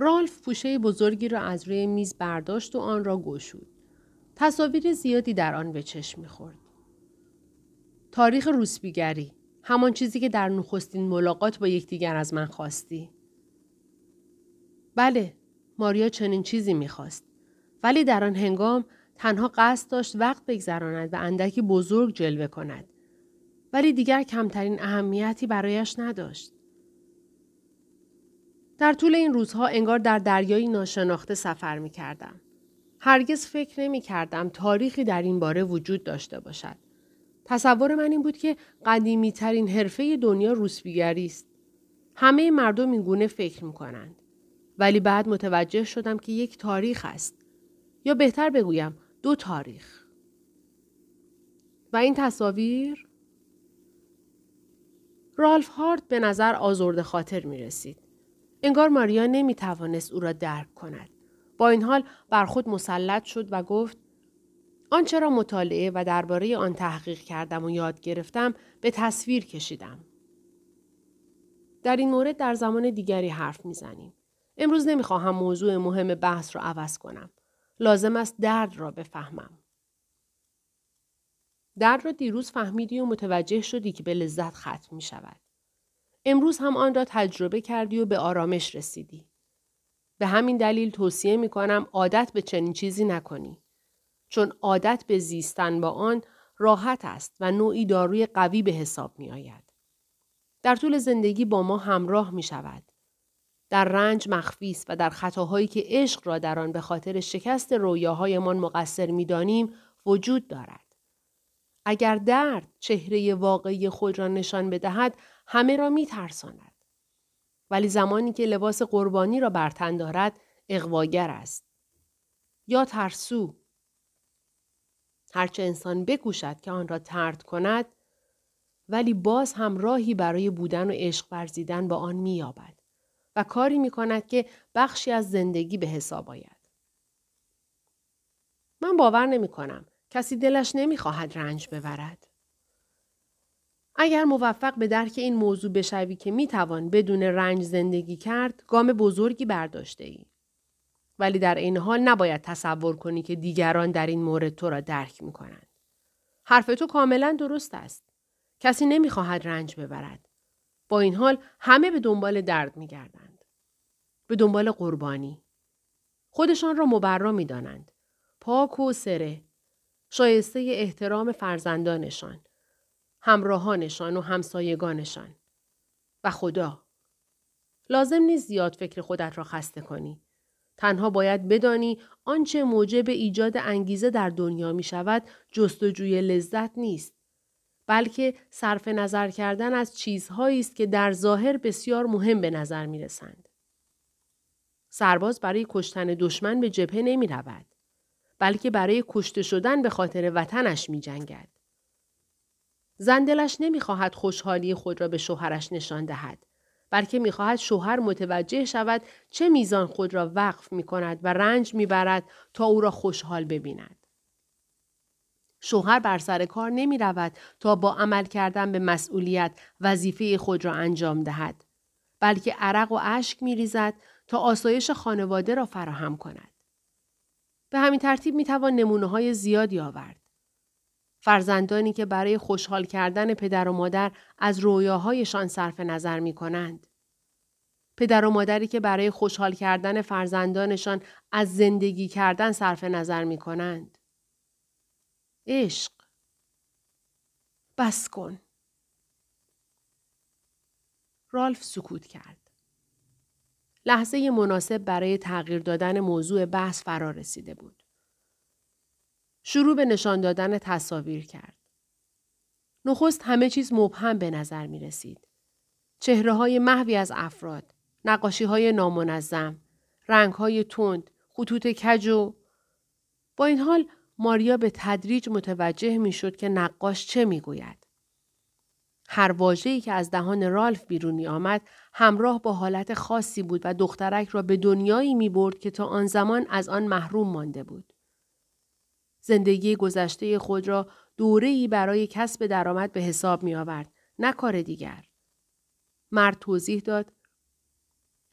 رالف پوشه بزرگی را از روی میز برداشت و آن را گشود. تصاویر زیادی در آن به چشم می‌خورد. تاریخ روسبیگری همان چیزی که در نخستین ملاقات با یکدیگر از من خواستی. بله، ماریا چنین چیزی می‌خواست. ولی در آن هنگام تنها قصد داشت وقت بگذراند و اندکی بزرگ جلوه کند. ولی دیگر کمترین اهمیتی برایش نداشت. در طول این روزها انگار در دریایی ناشناخته سفر می کردم. هرگز فکر نمی کردم تاریخی در این باره وجود داشته باشد. تصور من این بود که قدیمی ترین حرفه دنیا روسبیگری است. همه مردم این گونه فکر می کنند. ولی بعد متوجه شدم که یک تاریخ است. یا بهتر بگویم دو تاریخ. و این تصاویر؟ رالف هارت به نظر آزرده خاطر می رسید. انگار ماریا نمی توانست او را درک کند. با این حال بر خود مسلط شد و گفت آنچه را مطالعه و درباره آن تحقیق کردم و یاد گرفتم به تصویر کشیدم. در این مورد در زمان دیگری حرف می‌زنیم. امروز نمی‌خواهم موضوع مهم بحث را عوض کنم. لازم است درد را بفهمم. درد را دیروز فهمیدی و متوجه شدی که به لذت ختم می شود. امروز هم آن را تجربه کردی و به آرامش رسیدی. به همین دلیل توصیه می کنم عادت به چنین چیزی نکنی. چون عادت به زیستن با آن راحت است و نوعی داروی قوی به حساب می آید. در طول زندگی با ما همراه می شود. در رنج مخفی و در خطاهایی که عشق را در آن به خاطر شکست رویاهایمان مقصر می‌دانیم وجود دارد. اگر درد چهره واقعی خود را نشان بدهد همه را می ترساند. ولی زمانی که لباس قربانی را برتن دارد اقواگر است. یا ترسو. هرچه انسان بکوشد که آن را ترد کند ولی باز هم راهی برای بودن و عشق ورزیدن با آن مییابد و کاری می کند که بخشی از زندگی به حساب آید. من باور نمی کنم. کسی دلش نمی خواهد رنج ببرد. اگر موفق به درک این موضوع بشوی که می توان بدون رنج زندگی کرد، گام بزرگی برداشته ای. ولی در این حال نباید تصور کنی که دیگران در این مورد تو را درک می کنند. حرف تو کاملا درست است. کسی نمی خواهد رنج ببرد. با این حال همه به دنبال درد می گردند. به دنبال قربانی. خودشان را مبرا می دانند. پاک و سره. شایسته احترام فرزندانشان. همراهانشان و همسایگانشان. و خدا. لازم نیست زیاد فکر خودت را خسته کنی. تنها باید بدانی آنچه موجب ایجاد انگیزه در دنیا می شود جستجوی لذت نیست. بلکه صرف نظر کردن از چیزهایی است که در ظاهر بسیار مهم به نظر می رسند. سرباز برای کشتن دشمن به جبهه نمی رود. بلکه برای کشته شدن به خاطر وطنش می جنگد. زندلش نمی خواهد خوشحالی خود را به شوهرش نشان دهد. بلکه می خواهد شوهر متوجه شود چه میزان خود را وقف می کند و رنج می برد تا او را خوشحال ببیند. شوهر بر سر کار نمی رود تا با عمل کردن به مسئولیت وظیفه خود را انجام دهد. بلکه عرق و اشک می ریزد تا آسایش خانواده را فراهم کند. به همین ترتیب می توان نمونه های زیادی آورد. فرزندانی که برای خوشحال کردن پدر و مادر از رویاهایشان صرف نظر می کنند. پدر و مادری که برای خوشحال کردن فرزندانشان از زندگی کردن صرف نظر می کنند. عشق بس کن. رالف سکوت کرد. لحظه مناسب برای تغییر دادن موضوع بحث فرا رسیده بود. شروع به نشان دادن تصاویر کرد. نخست همه چیز مبهم به نظر می رسید. چهره های محوی از افراد، نقاشی های نامنظم، رنگ های تند، خطوط کج و با این حال ماریا به تدریج متوجه می شد که نقاش چه می گوید. هر واجهی که از دهان رالف بیرونی آمد همراه با حالت خاصی بود و دخترک را به دنیایی می برد که تا آن زمان از آن محروم مانده بود. زندگی گذشته خود را دوره‌ای برای کسب درآمد به حساب می آورد. نه کار دیگر. مرد توضیح داد.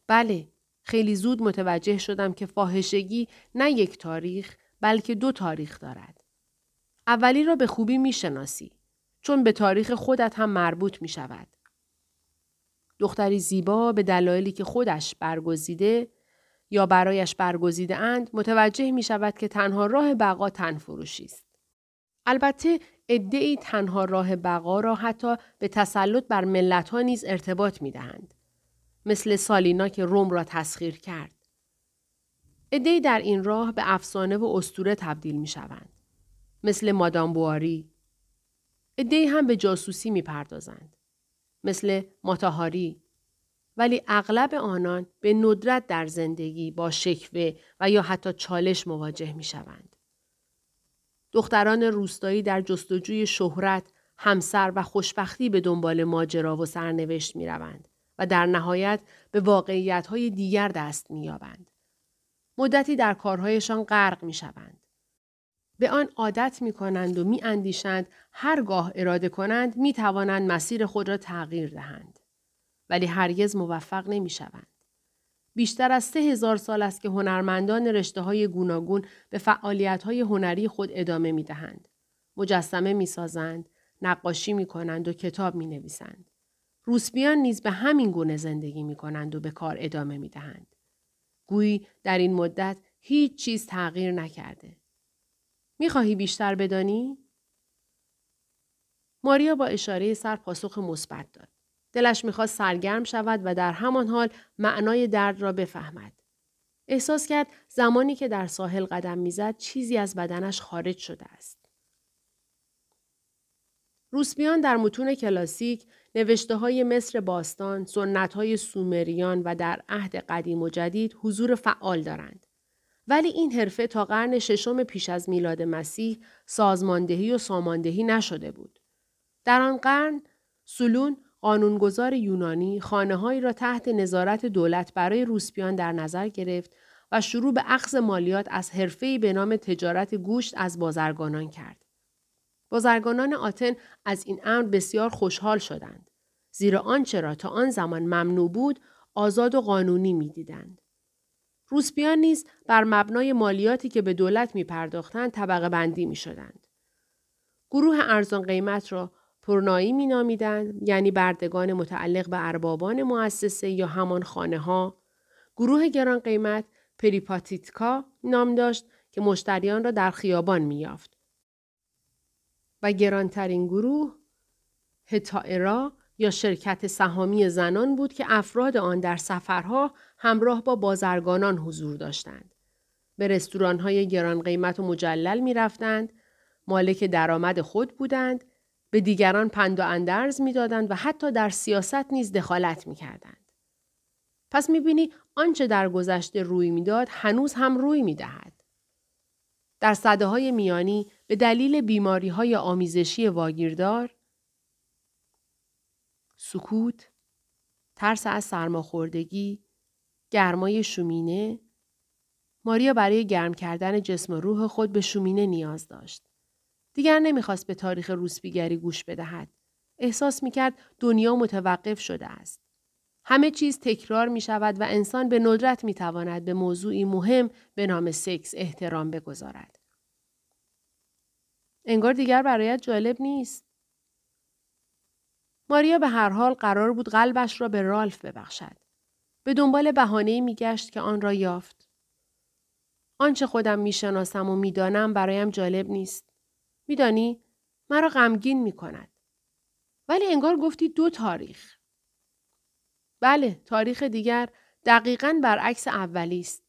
بله، خیلی زود متوجه شدم که فاحشگی نه یک تاریخ بلکه دو تاریخ دارد. اولی را به خوبی می‌شناسی چون به تاریخ خودت هم مربوط می شود. دختری زیبا به دلایلی که خودش برگزیده یا برایش برگزیده اند متوجه می شود که تنها راه بقا تن فروشی است. البته ادعی تنها راه بقا را حتی به تسلط بر ملت ها نیز ارتباط می دهند. مثل سالینا که روم را تسخیر کرد. ادعی در این راه به افسانه و استوره تبدیل می شوند. مثل مادام بواری. ادعی هم به جاسوسی می پردازند. مثل ماتاهاری. ولی اغلب آنان به ندرت در زندگی با شکوه و یا حتی چالش مواجه می شوند. دختران روستایی در جستجوی شهرت، همسر و خوشبختی به دنبال ماجرا و سرنوشت می روند و در نهایت به واقعیت دیگر دست می یابند. مدتی در کارهایشان غرق می شوند. به آن عادت می کنند و می اندیشند هرگاه اراده کنند می توانند مسیر خود را تغییر دهند. ولی هرگز موفق نمی شوند. بیشتر از سه هزار سال است که هنرمندان رشته های گوناگون به فعالیت های هنری خود ادامه می دهند. مجسمه می سازند، نقاشی می کنند و کتاب می نویسند. روسبیان نیز به همین گونه زندگی می کنند و به کار ادامه می دهند. گویی در این مدت هیچ چیز تغییر نکرده. می خواهی بیشتر بدانی؟ ماریا با اشاره سر پاسخ مثبت داد. دلش می‌خواست سرگرم شود و در همان حال معنای درد را بفهمد. احساس کرد زمانی که در ساحل قدم می‌زد چیزی از بدنش خارج شده است. روسبیان در متون کلاسیک نوشته های مصر باستان، سنت های سومریان و در عهد قدیم و جدید حضور فعال دارند. ولی این حرفه تا قرن ششم پیش از میلاد مسیح سازماندهی و ساماندهی نشده بود. در آن قرن سلون قانونگذار یونانی خانههایی را تحت نظارت دولت برای روسپیان در نظر گرفت و شروع به اخذ مالیات از حرفه‌ای به نام تجارت گوشت از بازرگانان کرد. بازرگانان آتن از این امر بسیار خوشحال شدند. زیرا آنچه را تا آن زمان ممنوع بود آزاد و قانونی می‌دیدند. روسپیان نیز بر مبنای مالیاتی که به دولت می پرداختند طبقه بندی می شدند. گروه ارزان قیمت را پرنایی می نامیدند یعنی بردگان متعلق به اربابان مؤسسه یا همان خانه ها گروه گران قیمت پریپاتیتکا نام داشت که مشتریان را در خیابان می یافت. و گرانترین گروه هتائرا یا شرکت سهامی زنان بود که افراد آن در سفرها همراه با بازرگانان حضور داشتند. به رستورانهای گران قیمت و مجلل می رفتند، مالک درآمد خود بودند به دیگران پند و اندرز می‌دادند و حتی در سیاست نیز دخالت می‌کردند. پس می‌بینی آنچه در گذشته روی می‌داد هنوز هم روی می‌دهد. در صده های میانی به دلیل بیماری های آمیزشی واگیردار سکوت، ترس از سرماخوردگی، گرمای شومینه، ماریا برای گرم کردن جسم و روح خود به شومینه نیاز داشت. دیگر نمی‌خواست به تاریخ روسبیگری گوش بدهد. احساس می‌کرد دنیا متوقف شده است. همه چیز تکرار می شود و انسان به ندرت می تواند به موضوعی مهم به نام سکس احترام بگذارد. انگار دیگر برایت جالب نیست. ماریا به هر حال قرار بود قلبش را به رالف ببخشد. به دنبال بهانه‌ای میگشت که آن را یافت. آنچه خودم می‌شناسم و می‌دانم برایم جالب نیست. میدانی مرا غمگین می کند. ولی انگار گفتی دو تاریخ. بله تاریخ دیگر دقیقا برعکس اولی است.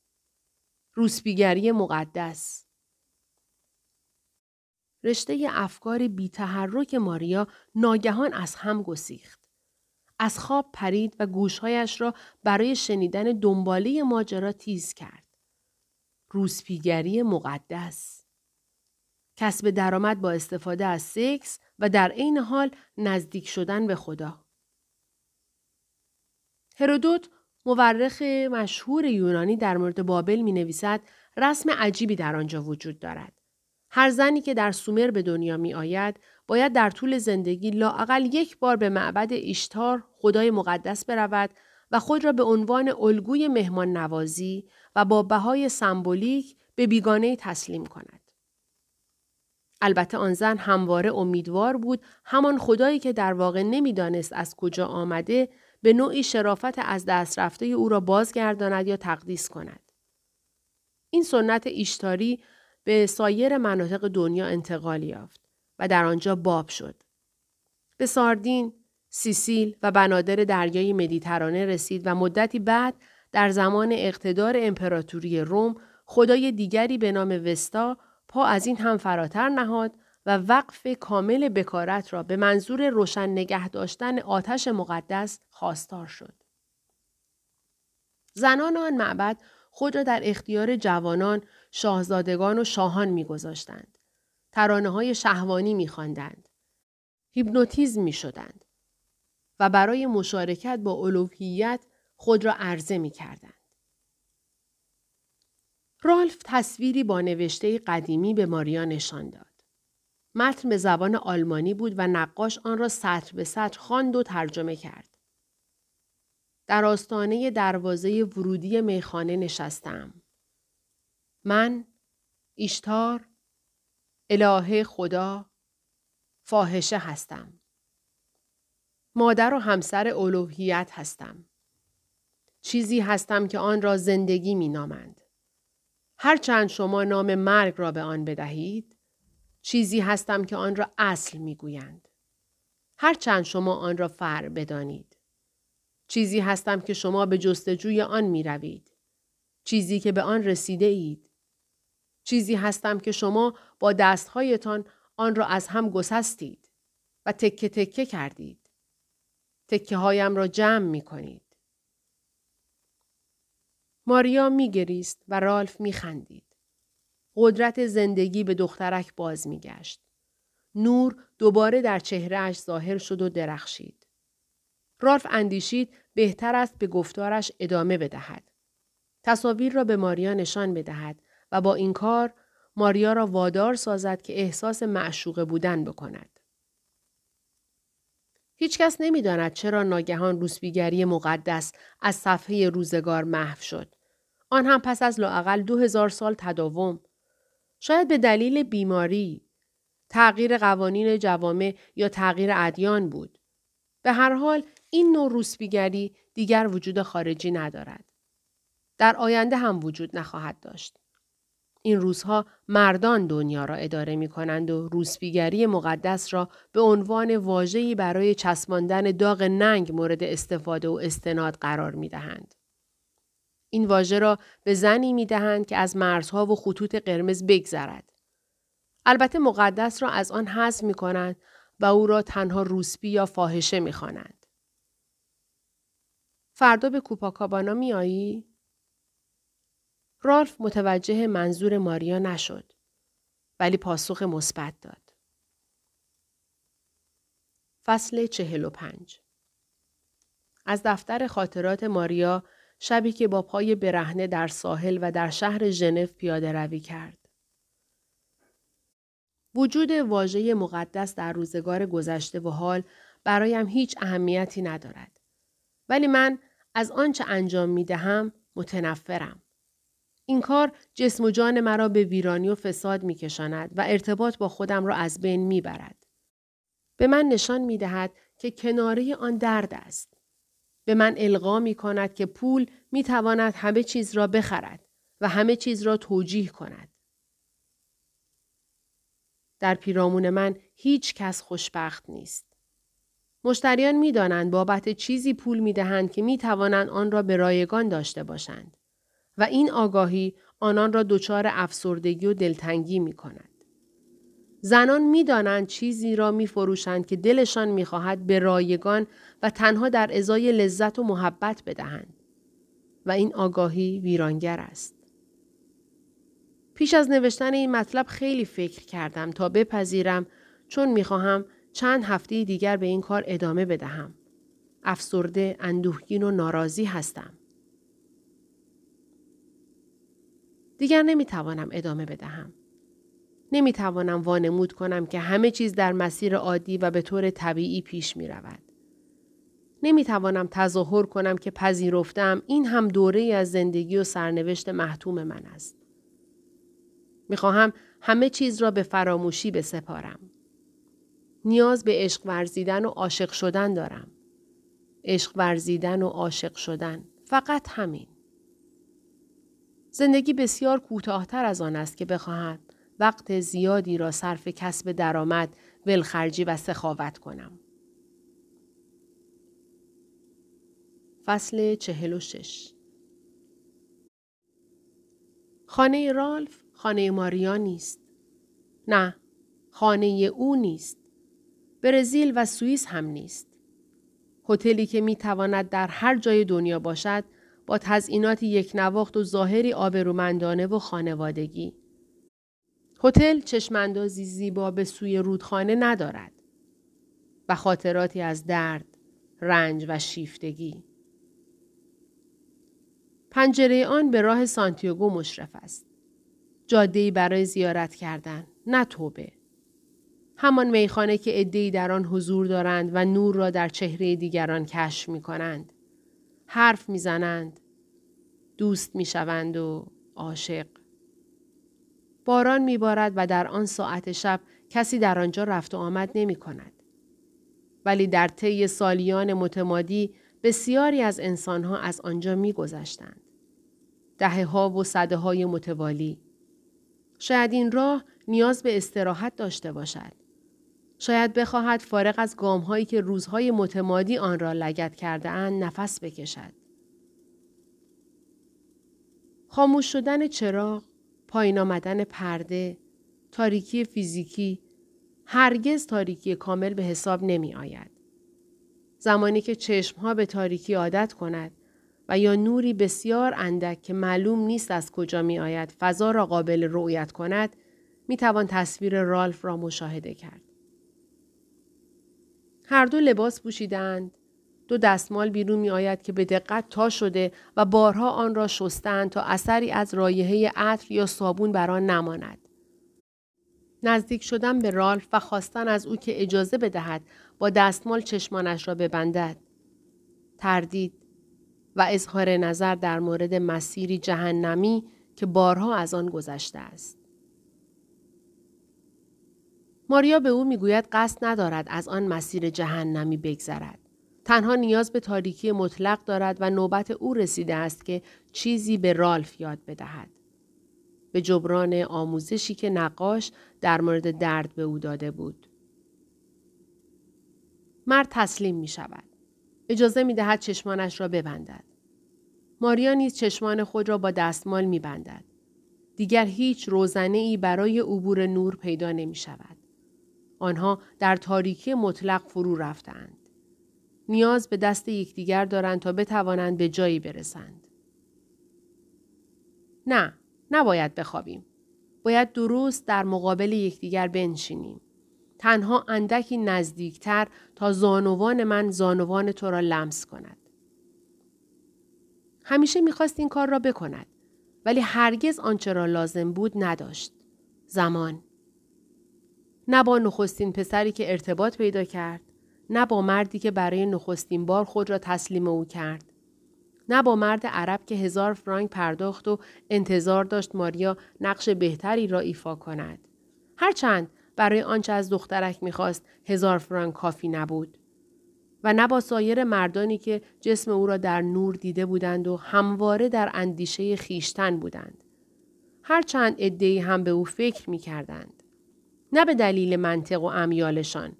روسبیگری مقدس. رشته افکار بی تحرک ماریا ناگهان از هم گسیخت. از خواب پرید و گوشهایش را برای شنیدن دنباله ماجرا تیز کرد. روسپیگری مقدس. کسب درآمد با استفاده از سکس و در عین حال نزدیک شدن به خدا. هرودوت مورخ مشهور یونانی در مورد بابل می نویسد رسم عجیبی در آنجا وجود دارد. هر زنی که در سومر به دنیا می آید باید در طول زندگی لااقل یک بار به معبد ایشتار خدای مقدس برود و خود را به عنوان الگوی مهمان نوازی و با بهای سمبولیک به بیگانه تسلیم کند. البته آن زن همواره امیدوار بود همان خدایی که در واقع نمی‌دانست از کجا آمده به نوعی شرافت از دست رفته او را بازگرداند یا تقدیس کند. این سنت ایشتاری به سایر مناطق دنیا انتقال یافت و در آنجا باب شد. به ساردین، سیسیل و بنادر دریای مدیترانه رسید و مدتی بعد در زمان اقتدار امپراتوری روم خدای دیگری به نام وستا پا از این هم فراتر نهاد و وقف کامل بکارت را به منظور روشن نگه داشتن آتش مقدس خواستار شد. زنان آن معبد خود را در اختیار جوانان، شاهزادگان و شاهان میگذاشتند. ترانه های شهوانی میخواندند. هیپنوتیزم می شدند و برای مشارکت با الوهیت خود را عرضه می کردند. رالف تصویری با نوشته قدیمی به ماریا نشان داد. متن به زبان آلمانی بود و نقاش آن را سطر به سطر خواند و ترجمه کرد. در آستانه دروازه ورودی میخانه نشستم. من، ایشتار، الهه خدا، فاحشه هستم. مادر و همسر الوهیت هستم. چیزی هستم که آن را زندگی می نامند. هرچند شما نام مرگ را به آن بدهید، چیزی هستم که آن را اصل می گویند. هرچند شما آن را فر بدانید. چیزی هستم که شما به جستجوی آن می روید. چیزی که به آن رسیده اید. چیزی هستم که شما با دستهایتان آن را از هم گسستید و تکه تکه کردید. تکه هایم را جمع می کنید. ماریا می گریست و رالف می خندید. قدرت زندگی به دخترک باز می گشت. نور دوباره در چهرهش ظاهر شد و درخشید. رالف اندیشید بهتر است به گفتارش ادامه بدهد. تصاویر را به ماریا نشان بدهد و با این کار ماریا را وادار سازد که احساس معشوقه بودن بکند. هیچکس نمی‌داند چرا ناگهان روسبیگری مقدس از صفحه روزگار محو شد. آن هم پس از لاقل دو هزار سال تداوم. شاید به دلیل بیماری، تغییر قوانین جوامع یا تغییر ادیان بود. به هر حال این نوع روسبیگری دیگر وجود خارجی ندارد. در آینده هم وجود نخواهد داشت. این روزها مردان دنیا را اداره می کنند و روسبیگری مقدس را به عنوان واجهی برای چسباندن داغ ننگ مورد استفاده و استناد قرار می دهند. این واژه را به زنی می دهند که از مرزها و خطوط قرمز بگذرد. البته مقدس را از آن حذف می کنند و او را تنها روسبی یا فاحشه می خوانند. فردا به کوپاکابانا می آیی؟ رالف متوجه منظور ماریا نشد ولی پاسخ مثبت داد. فصل چهل و پنج از دفتر خاطرات ماریا شبی که با پای برهنه در ساحل و در شهر ژنو پیاده روی کرد. وجود واژه مقدس در روزگار گذشته و حال برایم هیچ اهمیتی ندارد. ولی من از آنچه انجام می دهم متنفرم. این کار جسم و جان مرا به ویرانی و فساد می کشاند و ارتباط با خودم را از بین می برد. به من نشان می دهد که کناره آن درد است. به من القا می کند که پول می تواند همه چیز را بخرد و همه چیز را توجیه کند. در پیرامون من هیچ کس خوشبخت نیست. مشتریان می دانند بابت چیزی پول می دهند که می توانند آن را به رایگان داشته باشند و این آگاهی آنان را دچار افسردگی و دلتنگی می کند. زنان می‌دانند چیزی را می فروشند که دلشان می‌خواهد به رایگان و تنها در ازای لذت و محبت بدهند. و این آگاهی ویرانگر است. پیش از نوشتن این مطلب خیلی فکر کردم تا بپذیرم چون می‌خواهم چند هفته دیگر به این کار ادامه بدهم. افسرده، اندوهگین و ناراضی هستم. دیگر نمی‌توانم ادامه بدهم. نمی توانم وانمود کنم که همه چیز در مسیر عادی و به طور طبیعی پیش می رود. نمی‌توانم تظاهر کنم که پذیرفتم این هم دوره از زندگی و سرنوشت محتوم من است. می‌خواهم همه چیز را به فراموشی بسپارم. نیاز به عشق ورزیدن و عاشق شدن دارم. عشق ورزیدن و عاشق شدن. فقط همین. زندگی بسیار کوتاهتر از آن است که بخواهم وقت زیادی را صرف کسب درآمد، ولخرجی و سخاوت کنم. فصل چهل و شش خانه رالف خانه ماریا نیست. نه، خانه او نیست. برزیل و سوئیس هم نیست. هتلی که می تواند در هر جای دنیا باشد با تزئینات یک نواخت و ظاهری آبرومندانه و خانوادگی. هتل چشماندازی زیبا به سوی رودخانه ندارد و خاطراتی از درد، رنج و شیفتگی. پنجره آن به راه سانتیاگو مشرف است. جاده‌ای برای زیارت کردن، نه توبه. همان میخانه که عدهای در آن حضور دارند و نور را در چهره دیگران کشف می کنند. حرف می‌زنند، دوست می‌شوند و عاشق. باران میبارد و در آن ساعت شب کسی در آنجا رفت و آمد نمی کند. ولی در طی سالیان متمادی بسیاری از انسانها از آنجا میگذشتند. دهه ها و صده های متوالی. شاید این راه نیاز به استراحت داشته باشد. شاید بخواهد فارغ از گام هایی که روزهای متمادی آن را لگت کرده اند نفس بکشد. خاموش شدن چراغ، پایین آمدن پرده، تاریکی فیزیکی، هرگز تاریکی کامل به حساب نمی آید. زمانی که چشمها به تاریکی عادت کند و یا نوری بسیار اندک که معلوم نیست از کجا می آید فضا را قابل رؤیت کند می توان تصویر رالف را مشاهده کرد. هر دو لباس پوشیدند. دو دستمال بیرون می آید که به دقت تا شده و بارها آن را شستند تا اثری از رایحه عطر یا صابون بر آن نماند. نزدیک شدن به رالف و خواستن از او که اجازه بدهد با دستمال چشمانش را ببندد. تردید و اظهار نظر در مورد مسیری جهنمی که بارها از آن گذشته است. ماریا به او می‌گوید قصد ندارد از آن مسیر جهنمی بگذرد. تنها نیاز به تاریکی مطلق دارد و نوبت او رسیده است که چیزی به رالف یاد بدهد. به جبران آموزشی که نقاش در مورد درد به او داده بود. مرد تسلیم می شود. اجازه می دهد چشمانش را ببندد. ماریا نیز چشمان خود را با دستمال می بندد. دیگر هیچ روزنه ای برای عبور نور پیدا نمی شود. آنها در تاریکی مطلق فرو رفتند. نیاز به دست یکدیگر دارند تا بتوانند به جایی برسند. نه، نباید بخوابیم. باید درست در مقابل یکدیگر بنشینیم. تنها اندکی نزدیکتر تا زانوان من زانوان تو را لمس کند. همیشه می‌خواست این کار را بکند ولی هرگز آنچه را لازم بود نداشت. زمان. نه با نخستین پسری که ارتباط پیدا کرد نه با مردی که برای نخستین بار خود را تسلیم او کرد. نه با مرد عرب که هزار فرانک پرداخت و انتظار داشت ماریا نقش بهتری را ایفا کند. هرچند برای آنچه از دخترک می‌خواست هزار فرانک کافی نبود. و نه با سایر مردانی که جسم او را در نور دیده بودند و همواره در اندیشه خیشتن بودند. هرچند عدهای هم به او فکر می کردند. نه به دلیل منطق و امیالشان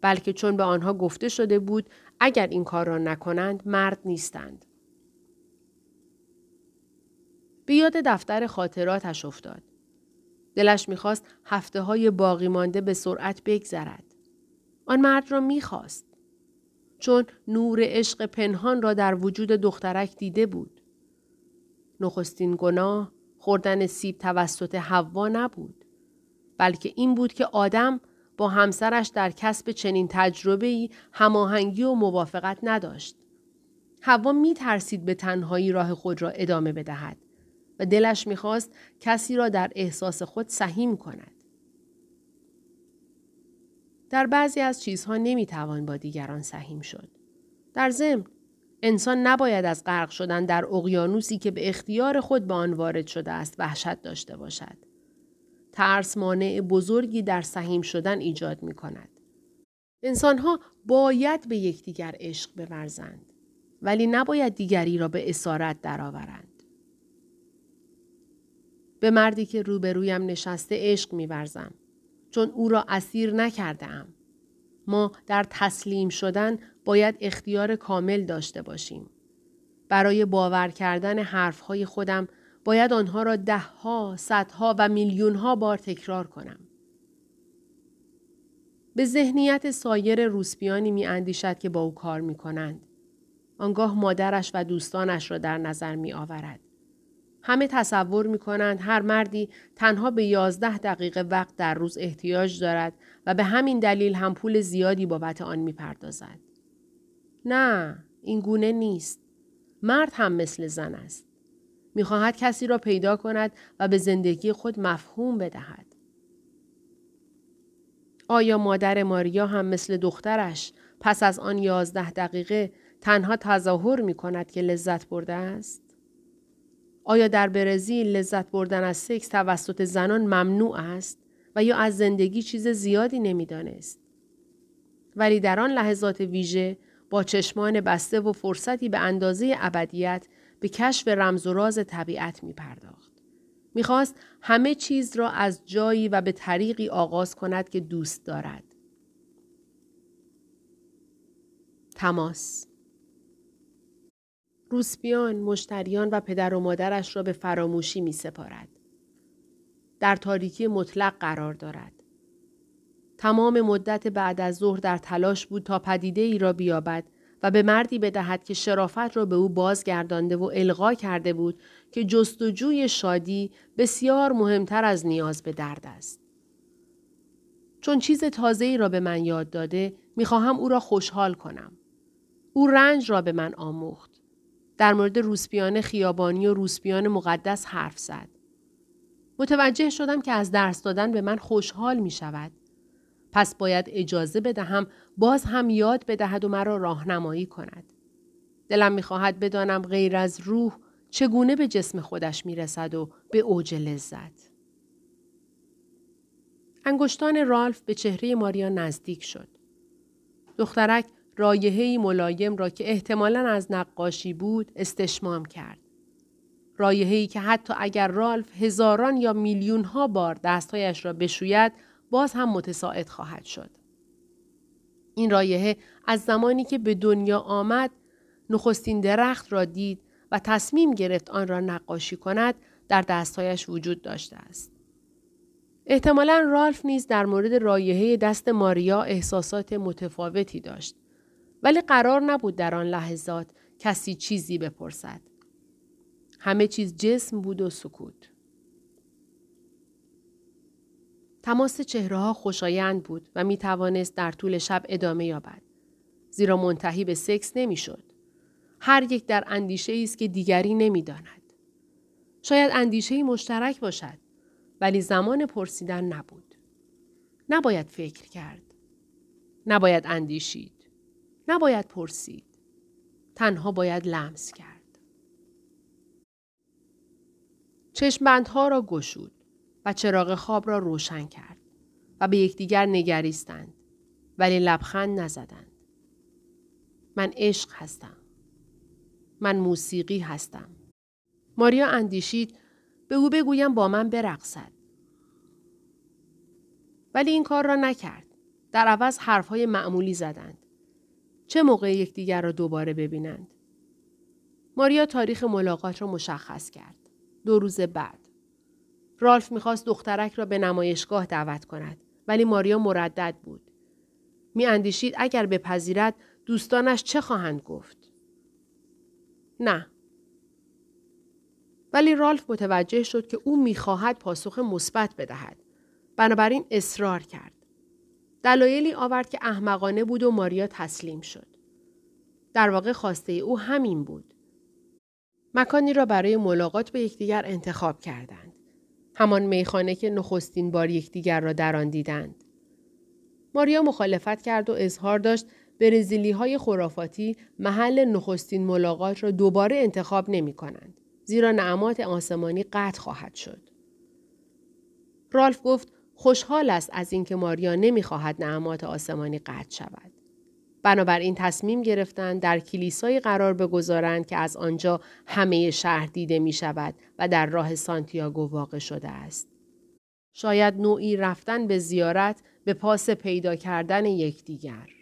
بلکه چون به آنها گفته شده بود اگر این کار را نکنند مرد نیستند. به یاد دفتر خاطراتش افتاد. دلش می‌خواست هفته های باقی مانده به سرعت بگذرد. آن مرد را می‌خواست. چون نور عشق پنهان را در وجود دخترک دیده بود. نخستین گناه خوردن سیب توسط حوا نبود. بلکه این بود که آدم با همسرش در کسب چنین تجربه ای هماهنگی و موافقت نداشت. هوا می ترسید به تنهایی راه خود را ادامه بدهد و دلش می‌خواست کسی را در احساس خود سهیم کند. در بعضی از چیزها نمی‌توان با دیگران سهیم شد. در ضمن انسان نباید از غرق شدن در اقیانوسی که به اختیار خود به آن وارد شده است وحشت داشته باشد. ترس مانع بزرگی در سهیم شدن ایجاد می کند. انسانها باید به یکدیگر عشق بورزند ولی نباید دیگری را به اسارت درآورند. به مردی که روبرویم نشسته عشق میورزم چون او را اسیر نکرده ام. ما در تسلیم شدن باید اختیار کامل داشته باشیم. برای باور کردن حرفهای خودم باید آنها را دهها، صدها و میلیونها بار تکرار کنم. به ذهنیت سایر روسپیانی می اندیشد که با او کار می کنند. آنگاه مادرش و دوستانش را در نظر می آورد. همه تصور می کنند هر مردی تنها به یازده دقیقه وقت در روز احتیاج دارد و به همین دلیل هم پول زیادی بابت آن می پردازد. نه، این گونه نیست. مرد هم مثل زن است. می‌خواهد کسی را پیدا کند و به زندگی خود مفهوم بدهد. آیا مادر ماریا هم مثل دخترش پس از آن یازده دقیقه تنها تظاهر می کند که لذت برده است؟ آیا در برزیل لذت بردن از سکس توسط زنان ممنوع است و یا از زندگی چیز زیادی نمی‌دانست؟ ولی در آن لحظات ویژه با چشمان بسته و فرصتی به اندازه ابدیت به کشف رمز و راز طبیعت می پرداخت. می‌خواست همه چیز را از جایی و به طریقی آغاز کند که دوست دارد. تماس روسپیان، مشتریان و پدر و مادرش را به فراموشی می سپارد. در تاریکی مطلق قرار دارد. تمام مدت بعد از ظهر در تلاش بود تا پدیده ای را بیابد و به مردی بدهد که شرافت را به او بازگردانده و القا کرده بود که جستجوی شادی بسیار مهمتر از نیاز به درد است. چون چیز تازه ای را به من یاد داده می‌خواهم او را خوشحال کنم. او رنج را به من آموخت. در مورد روسپیان خیابانی و روسپیان مقدس حرف زد. متوجه شدم که از درس دادن به من خوشحال می شود. پس باید اجازه بدهم باز هم یاد بدهد و مرا راهنمایی کند. دلم می‌خواهد بدانم غیر از روح چگونه به جسم خودش می‌رسد و به اوج لذت. انگشتان رالف به چهره ماریا نزدیک شد. دخترک رایحه‌ای ملایم را که احتمالا از نقاشی بود استشمام کرد. رایحه‌ای که حتی اگر رالف هزاران یا میلیون ها بار دستهایش را بشوید باز هم متساعد خواهد شد. این رایحه از زمانی که به دنیا آمد نخستین درخت را دید و تصمیم گرفت آن را نقاشی کند در دستهایش وجود داشته است. احتمالا رالف نیز در مورد رایحه دست ماریا احساسات متفاوتی داشت. ولی قرار نبود در آن لحظات کسی چیزی بپرسد. همه چیز جسم بود و سکوت. تماس چهره ها خوشایند بود و می توانست در طول شب ادامه یابد. زیرا منتهی به سکس نمی‌شد. هر یک در اندیشه است که دیگری نمی‌داند. شاید اندیشه مشترک باشد ولی زمان پرسیدن نبود. نباید فکر کرد. نباید اندیشید. نباید پرسید. تنها باید لمس کرد. چشمبندها را گشود. و چراغ خواب را روشن کرد و به یکدیگر نگریستند ولی لبخند نزدند. من عشق هستم. من موسیقی هستم. ماریا اندیشید به او بگویم با من برقصد. ولی این کار را نکرد. در عوض حرفهای معمولی زدند. چه موقع یکدیگر را دوباره ببینند؟ ماریا تاریخ ملاقات را مشخص کرد. دو روز بعد. رالف می‌خواست دخترک را به نمایشگاه دعوت کند ولی ماریا مردد بود. می اندیشید اگر بپذیرد دوستانش چه خواهند گفت؟ نه. ولی رالف متوجه شد که او می‌خواهد پاسخ مثبت بدهد. بنابراین اصرار کرد. دلایلی آورد که احمقانه بود و ماریا تسلیم شد. در واقع خواسته او همین بود. مکانی را برای ملاقات به یکدیگر انتخاب کردند. همان میخانه که نخستین بار یکدیگر را در آن دیدند. ماریا مخالفت کرد و اظهار داشت برزیلی های خرافاتی محل نخستین ملاقات را دوباره انتخاب نمی کنند. زیرا نعمات آسمانی قطع خواهد شد. رالف گفت خوشحال است از اینکه ماریا نمی‌خواهد نعمات آسمانی قطع شود. بنابراین تصمیم گرفتند در کلیسایی قرار بگذارند که از آنجا همه شهر دیده می شود و در راه سانتیاگو واقع شده است. شاید نوعی رفتن به زیارت به پاس پیدا کردن یکدیگر.